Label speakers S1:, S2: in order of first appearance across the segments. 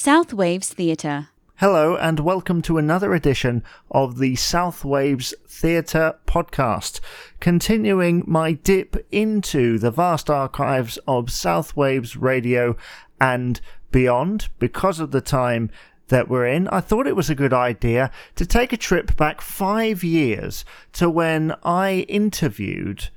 S1: South Waves Theatre.
S2: Hello, and welcome to another edition of the South Waves Theatre podcast. Continuing my dip into the vast archives of South Waves radio and beyond, because of the time that we're in, I thought it was a good idea to take a trip back five years to when I interviewed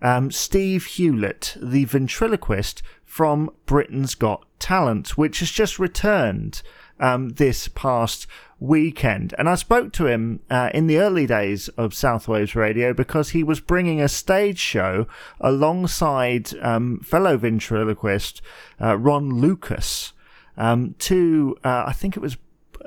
S2: um, Steve Hewlett, the ventriloquist from Britain's Got Talent, which has just returned um, this past weekend. And I spoke to him uh, in the early days of South Waves Radio because he was bringing a stage show alongside um, fellow ventriloquist uh, Ronn Lucas um, to, uh, I think it was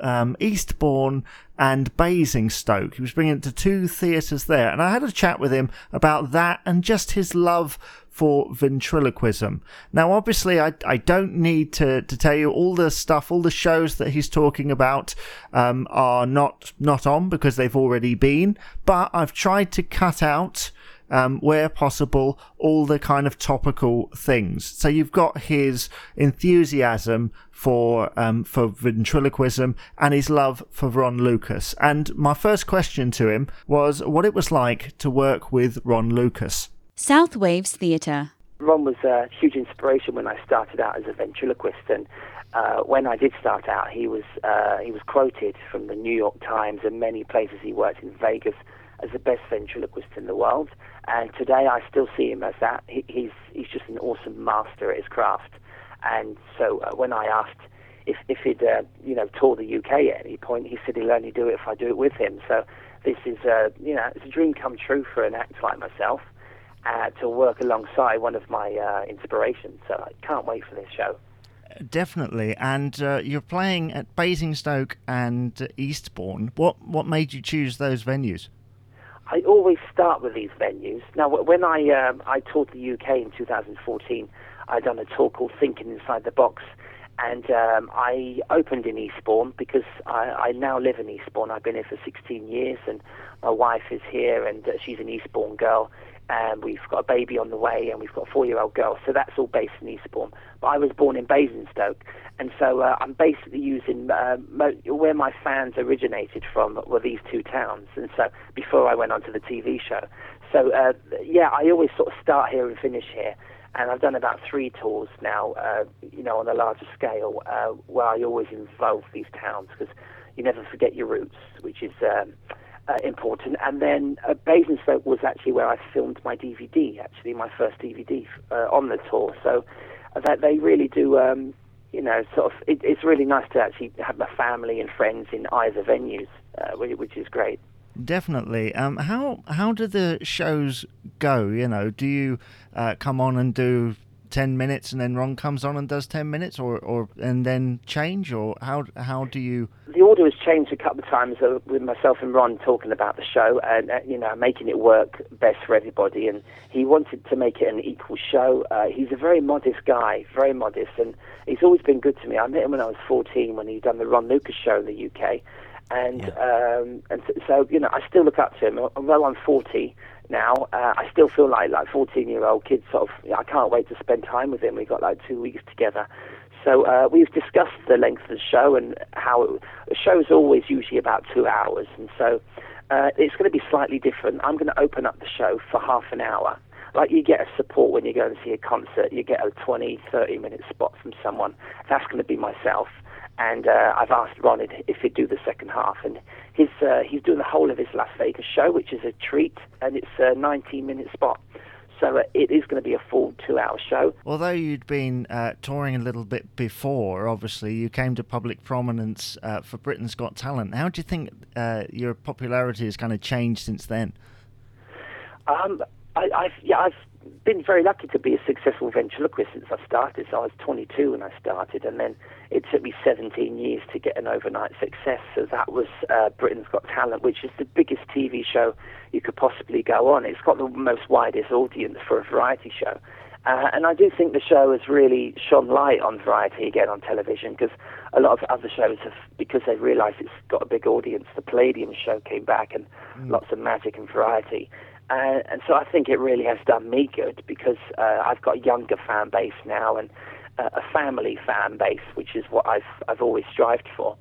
S2: um, Eastbourne and Basingstoke. He was bringing it to two theatres there. And I had a chat with him about that and just his love for ventriloquism. Now, obviously, I, I don't need to, to tell you all the stuff, all the shows that he's talking about um, are not, not on because they've already been, but I've tried to cut out um, where possible, all the kind of topical things. So you've got his enthusiasm for um, for ventriloquism and his love for Ronn Lucas. And my first question to him was what it was like to work with Ronn Lucas.
S1: South Waves Theatre.
S3: Ronn was a huge inspiration when I started out as a ventriloquist, and uh, when I did start out, he was uh, he was quoted from the New York Times and many places he worked in Vegas as the best ventriloquist in the world. And today I still see him as that. He, he's he's just an awesome master at his craft. And so uh, when I asked if if he'd uh, you know tour the UK at any point, he said he'll only do it if I do it with him. So this is uh, you know it's a dream come true for an act like myself uh, to work alongside one of my uh, inspirations. So I can't wait for this show.
S2: Definitely, and uh, you're playing at Basingstoke and Eastbourne. What what made you choose those venues?
S3: I always start with these venues. Now, when I um, I toured the UK in 2014, I'd done a tour called Thinking Inside the Box, and um, I opened in Eastbourne because I, I now live in Eastbourne. I've been here for 16 years, and my wife is here, and uh, she's an Eastbourne girl and we've got a baby on the way, and we've got a four-year-old girl. So that's all based in Eastbourne. But I was born in Basingstoke, and so uh, I'm basically using uh, mo- where my fans originated from were these two towns. And so before I went on to the TV show, so uh, yeah, I always sort of start here and finish here. And I've done about three tours now, uh, you know, on a larger scale, uh, where I always involve these towns because you never forget your roots, which is. Um, uh, important. And then uh, Basingstoke was actually where I filmed my DVD, actually my first DVD uh, on the tour. So uh, that they really do, um, you know, sort of. It, it's really nice to actually have my family and friends in either venues, uh, which is great.
S2: Definitely. Um, how how do the shows go? You know, do you uh, come on and do 10 minutes and then Ronn comes on and does 10 minutes or, or and then change or how how do you?
S3: The order has changed a couple of times uh, with myself and Ronn talking about the show and uh, you know making it work best for everybody. And he wanted to make it an equal show. Uh, he's a very modest guy very modest. And he's always been good to me. I met him when I was 14 when he'd done the Ronn Lucas show in the UK and yeah. um, and so you know I still look up to him. Although I'm 40 now. Uh, I still feel like like 14 year old kids. Sort of, I can't wait to spend time with him. We got like two weeks together. So uh, we've discussed the length of the show and how it, the show is always usually about two hours, and so uh, it's going to be slightly different. I'm going to open up the show for half an hour. Like you get a support when you go and see a concert, you get a 20, 30 minute spot from someone. That's going to be myself and uh, I've asked Ronn if he'd do the second half, and he's uh, he's doing the whole of his Las Vegas show, which is a treat, and it's a 19 minute spot. So uh, it is going to be a full two-hour show.
S2: Although you'd been uh, touring a little bit before, obviously you came to public prominence uh, for Britain's Got Talent. How do you think uh, your popularity has kind of changed since then?
S3: Um, I, have yeah, I've been very lucky to be a successful ventriloquist since I started. So I was 22 when I started, and then it took me 17 years to get an overnight success. So that was uh, Britain's Got Talent, which is the biggest TV show you could possibly go on. It's got the most widest audience for a variety show. Uh, and I do think the show has really shone light on variety again on television because a lot of other shows have, because they realised it's got a big audience. The Palladium show came back and mm. lots of magic and variety. Uh, and so I think it really has done me good because uh, I've got a younger fan base now, and a, a family fan base, which is what I've I've always strived for.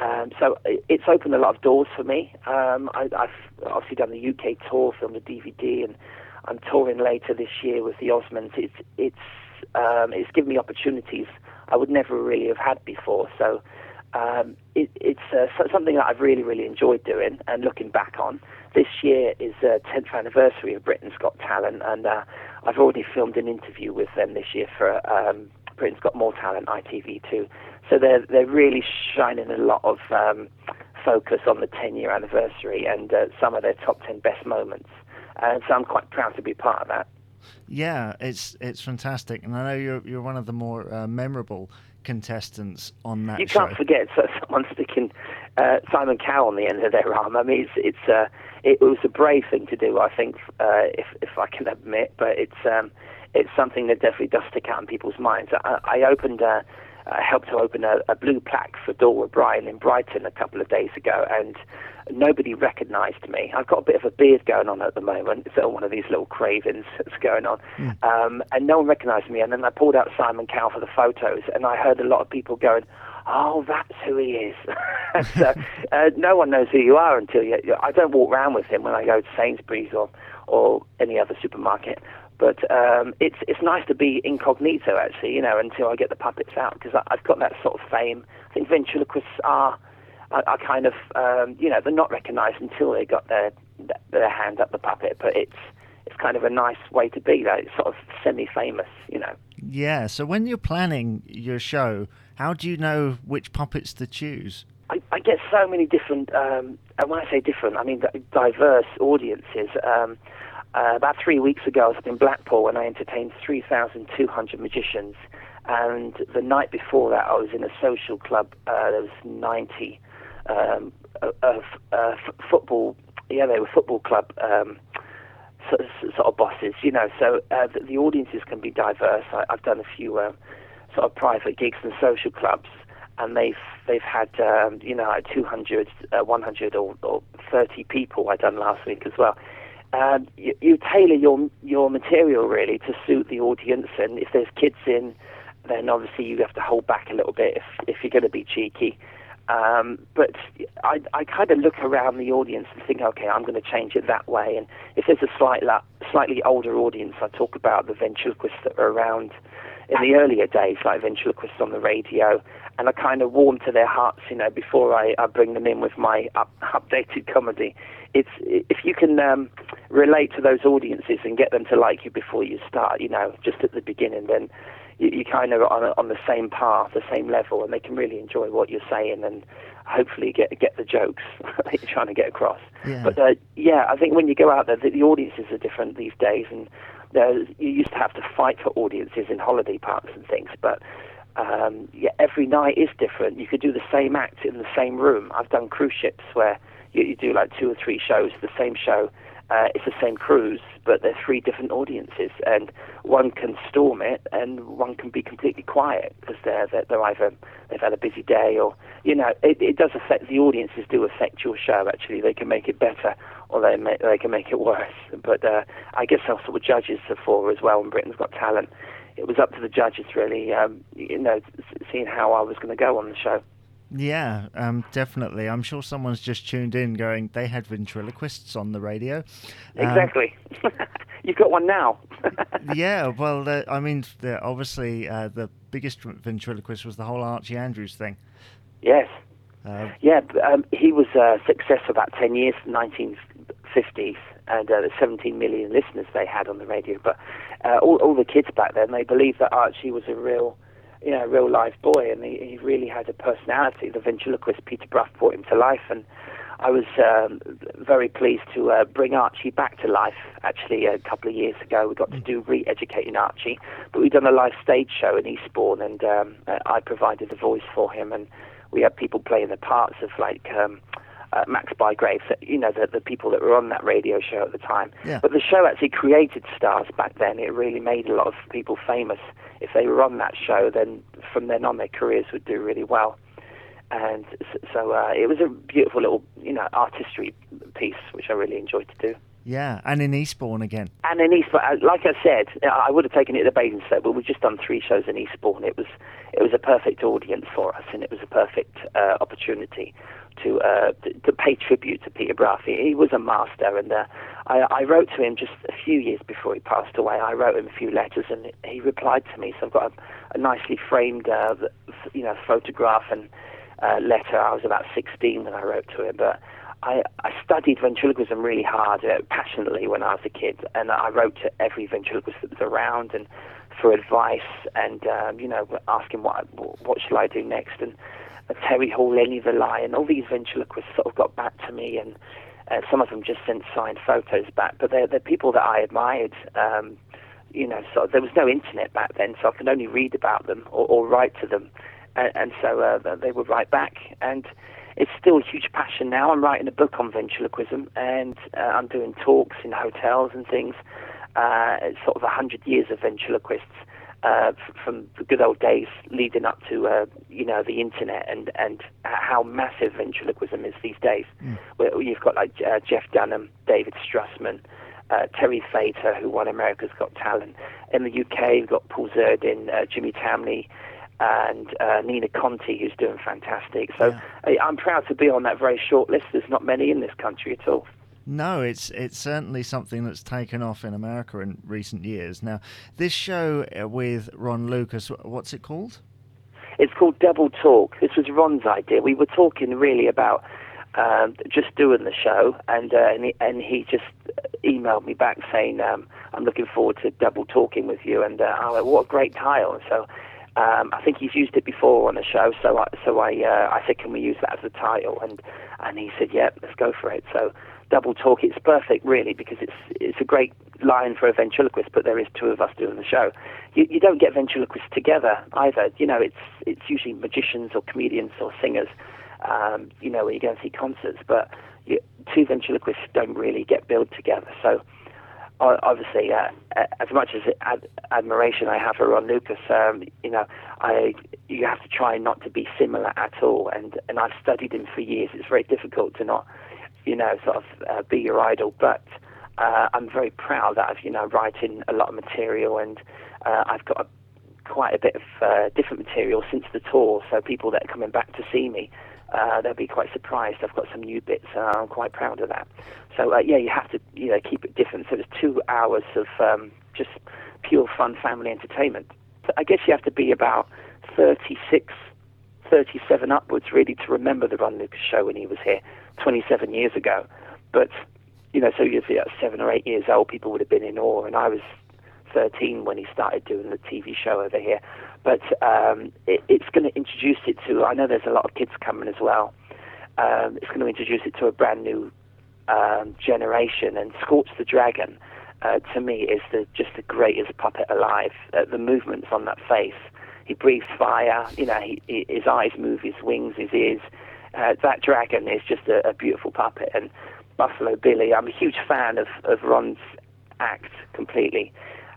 S3: Um, so it's opened a lot of doors for me. Um, I, have obviously done the UK tour, filmed a DVD, and I'm touring later this year with the Osmonds. It's it's um, it's given me opportunities I would never really have had before. So um, it, it's uh, something that I've really really enjoyed doing and looking back on. This year is the 10th anniversary of Britain's Got Talent, and uh, I've already filmed an interview with them this year for um, Britain's Got More Talent ITV2. So they're they're really shining a lot of um, focus on the 10 year anniversary and uh, some of their top 10 best moments. And so I'm quite proud to be part of that.
S2: Yeah, it's it's fantastic, and I know you're you're one of the more uh, memorable contestants on that.
S3: You
S2: show.
S3: can't forget someone sticking uh, Simon Cowell on the end of their arm. I mean, it's it's uh, it was a brave thing to do, I think, uh, if if I can admit, but it's um, it's something that definitely does stick out in people's minds. I, I opened. Uh, I helped to open a, a blue plaque for Dora Bryan in Brighton a couple of days ago, and nobody recognised me. I've got a bit of a beard going on at the moment. It's one of these little cravings that's going on. Mm. Um, and no one recognised me. And then I pulled out Simon Cowell for the photos, and I heard a lot of people going, oh, that's who he is. so uh, no one knows who you are until you. I don't walk around with him when I go to Sainsbury's or or any other supermarket. But um, it's it's nice to be incognito actually, you know, until I get the puppets out because I've got that sort of fame. I think ventriloquists are are, are kind of um, you know they're not recognised until they got their their hand up the puppet, but it's it's kind of a nice way to be. That it's sort of semi-famous, you know.
S2: Yeah. So when you're planning your show, how do you know which puppets to choose?
S3: I, I get so many different, um, and when I say different, I mean diverse audiences. Um, uh, about three weeks ago, I was in Blackpool and I entertained 3,200 magicians. And the night before that, I was in a social club. Uh, there was 90 um, of uh, f- football. Yeah, they were football club um, sort, of, sort of bosses. You know, so uh, the, the, audiences can be diverse. I, have done a few um, sort of private gigs and social clubs, and they've they've had um, you know 200, uh, 100 or, or 30 people. I done last week as well. Um, you, you tailor your your material really to suit the audience, and if there's kids in, then obviously you have to hold back a little bit if if you're going to be cheeky. Um, but I, I kind of look around the audience and think, okay, I'm going to change it that way. And if there's a slight, slightly older audience, I talk about the ventriloquists that are around in the earlier days, like ventriloquists on the radio, and I kind of warm to their hearts, you know, before I, I bring them in with my up, updated comedy. It's if you can um, relate to those audiences and get them to like you before you start, you know, just at the beginning, then you, you kind of on a, on the same path, the same level, and they can really enjoy what you're saying and hopefully get get the jokes that you're trying to get across.
S2: Yeah.
S3: But uh, yeah, I think when you go out there, the, the audiences are different these days, and uh, you used to have to fight for audiences in holiday parks and things, but um, yeah, every night is different. You could do the same act in the same room. I've done cruise ships where you, you do like two or three shows, the same show. Uh, it's the same cruise, but they're three different audiences, and one can storm it, and one can be completely quiet because they're, they're they're either they've had a busy day, or you know, it, it does affect the audiences. Do affect your show actually. They can make it better, or they may, they can make it worse. But uh, I guess that's what judges are for as well. And Britain's Got Talent. It was up to the judges really, um, you know, seeing how I was going to go on the show.
S2: Yeah, um, definitely. I'm sure someone's just tuned in going, they had ventriloquists on the radio.
S3: Um, exactly. You've got one now.
S2: yeah, well, uh, I mean, obviously, uh, the biggest ventriloquist was the whole Archie Andrews thing.
S3: Yes. Uh, yeah, um, he was a success for about 10 years, 1950s, and uh, the 17 million listeners they had on the radio. But uh, all, all the kids back then, they believed that Archie was a real you know, real life boy, and he, he really had a personality. The ventriloquist Peter Brough brought him to life, and I was um, very pleased to uh, bring Archie back to life. Actually, a couple of years ago, we got to do re-educating Archie, but we've done a live stage show in Eastbourne, and um, I provided the voice for him, and we had people playing the parts of like. Um, uh, Max Bygrave, you know, the, the people that were on that radio show at the time.
S2: Yeah.
S3: But the show actually created stars back then. It really made a lot of people famous. If they were on that show, then from then on their careers would do really well. And so uh, it was a beautiful little, you know, artistry piece, which I really enjoyed to do.
S2: Yeah, and in Eastbourne again.
S3: And in Eastbourne, uh, like I said, I would have taken it the Basingstoke, but we've just done three shows in Eastbourne. It was it was a perfect audience for us, and it was a perfect uh, opportunity to, uh, to, to pay tribute to Peter Brough. He was a master, and uh, I, I wrote to him just a few years before he passed away. I wrote him a few letters, and he replied to me. So I've got a, a nicely framed, uh, you know, photograph and uh, letter. I was about 16 when I wrote to him, but I, I studied ventriloquism really hard, uh, passionately when I was a kid, and I wrote to every ventriloquist that was around and for advice, and um, you know, asking what what shall I do next, and uh, Terry Hall, Lenny the Lion, all these ventriloquists sort of got back to me, and uh, some of them just sent signed photos back, but they're they're people that I admired. Um, you know, so there was no internet back then, so I could only read about them or, or write to them, and, and so uh, they would write back and it's still a huge passion now. I'm writing a book on ventriloquism, and uh, I'm doing talks in hotels and things. Uh, it's sort of a hundred years of ventriloquists uh, f- from the good old days leading up to uh, you know the internet and and how massive ventriloquism is these days. Mm. Where you've got like uh, Jeff Dunham, David Strassman. Uh, Terry Fator, who won America's Got Talent. In the UK, you've got Paul Zerdin, uh, Jimmy Tamley, and uh, Nina Conti, who's doing fantastic. So yeah. I'm proud to be on that very short list. There's not many in this country at all.
S2: No, it's it's certainly something that's taken off in America in recent years. Now, this show uh, with Ronn Lucas, what's it called?
S3: It's called Double Talk. This was Ronn's idea. We were talking really about um, just doing the show, and uh, and, he, and, he, just emailed me back saying, um, "I'm looking forward to double talking with you." And uh, I went, "What a great title!" And so um, I think he's used it before on the show, so I, so I, uh, I said, can we use that as a title? And and he said, yeah, let's go for it. So double talk, it's perfect really because it's it's a great line for a ventriloquist, but there is two of us doing the show. You, you don't get ventriloquists together either. You know, it's it's usually magicians or comedians or singers. Um, you know, when you go and see concerts, but you, two ventriloquists don't really get billed together. So obviously, uh, as much as ad- admiration I have for Ronn Lucas, um, you know, I you have to try not to be similar at all. And and I've studied him for years. It's very difficult to not, you know, sort of uh, be your idol. But uh, I'm very proud that I've you know writing a lot of material, and uh, I've got a, quite a bit of uh, different material since the tour. So people that are coming back to see me uh, they'll be quite surprised. I've got some new bits, and I'm quite proud of that. So uh, yeah, you have to you know keep it different. So there's two hours of um, just pure fun family entertainment. So I guess you have to be about 36, 37 upwards really to remember the Ronn Lucas show when he was here 27 years ago. But you know, so you're seven or eight years old, people would have been in awe, and I was 13 when he started doing the TV show over here. But um, it, it's going to introduce it to, I know there's a lot of kids coming as well. Um, it's going to introduce it to a brand new um, generation. And Scorch the Dragon, uh, to me, is the, just the greatest puppet alive. Uh, the movements on that face. He breathes fire, you know, he, he, his eyes move, his wings, his ears. Uh, that dragon is just a, a beautiful puppet. And Buffalo Billy, I'm a huge fan of, of Ronn's act completely.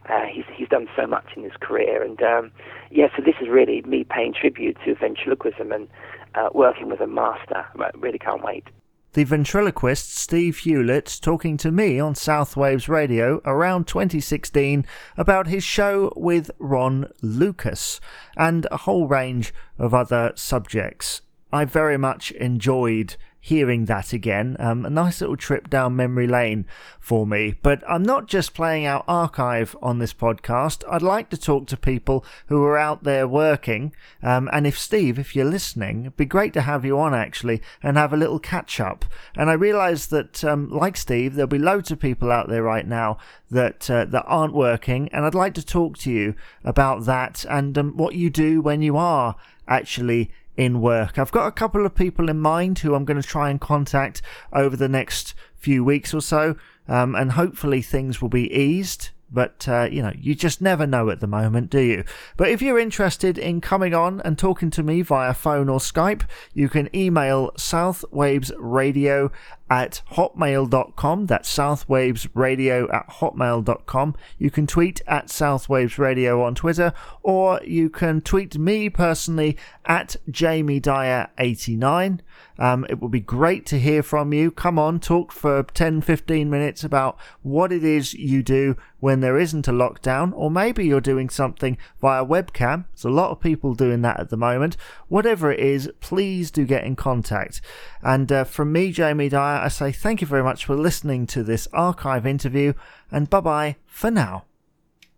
S3: Uh, he's he's done so much in his career, and um, yeah, so this is really me paying tribute to ventriloquism and uh, working with a master. I really can't wait.
S2: The ventriloquist Steve Hewlett talking to me on South Waves Radio around 2016 about his show with Ronn Lucas and a whole range of other subjects. I very much enjoyed hearing that again. Um, a nice little trip down memory lane for me. But I'm not just playing out archive on this podcast. I'd like to talk to people who are out there working. Um, and if Steve, if you're listening, it'd be great to have you on actually and have a little catch up. And I realise that, um, like Steve, there'll be loads of people out there right now that uh, that aren't working, and I'd like to talk to you about that and um, what you do when you are actually in work. I've got a couple of people in mind who I'm going to try and contact over the next few weeks or so, um, and hopefully things will be eased but uh, you know, you just never know at the moment, do you? But if you're interested in coming on and talking to me via phone or Skype, you can email southwavesradio at hotmail.com. That's southwavesradio at hotmail.com. You can tweet at southwavesradio on Twitter, or you can tweet me personally at Jamie Dyer 89. Um, it would be great to hear from you. Come on, talk for 10, 15 minutes about what it is you do when there isn't a lockdown, or maybe you're doing something via webcam. There's a lot of people doing that at the moment. Whatever it is, please do get in contact. And uh, from me, Jamie Dyer, I say thank you very much for listening to this archive interview, and bye bye for now.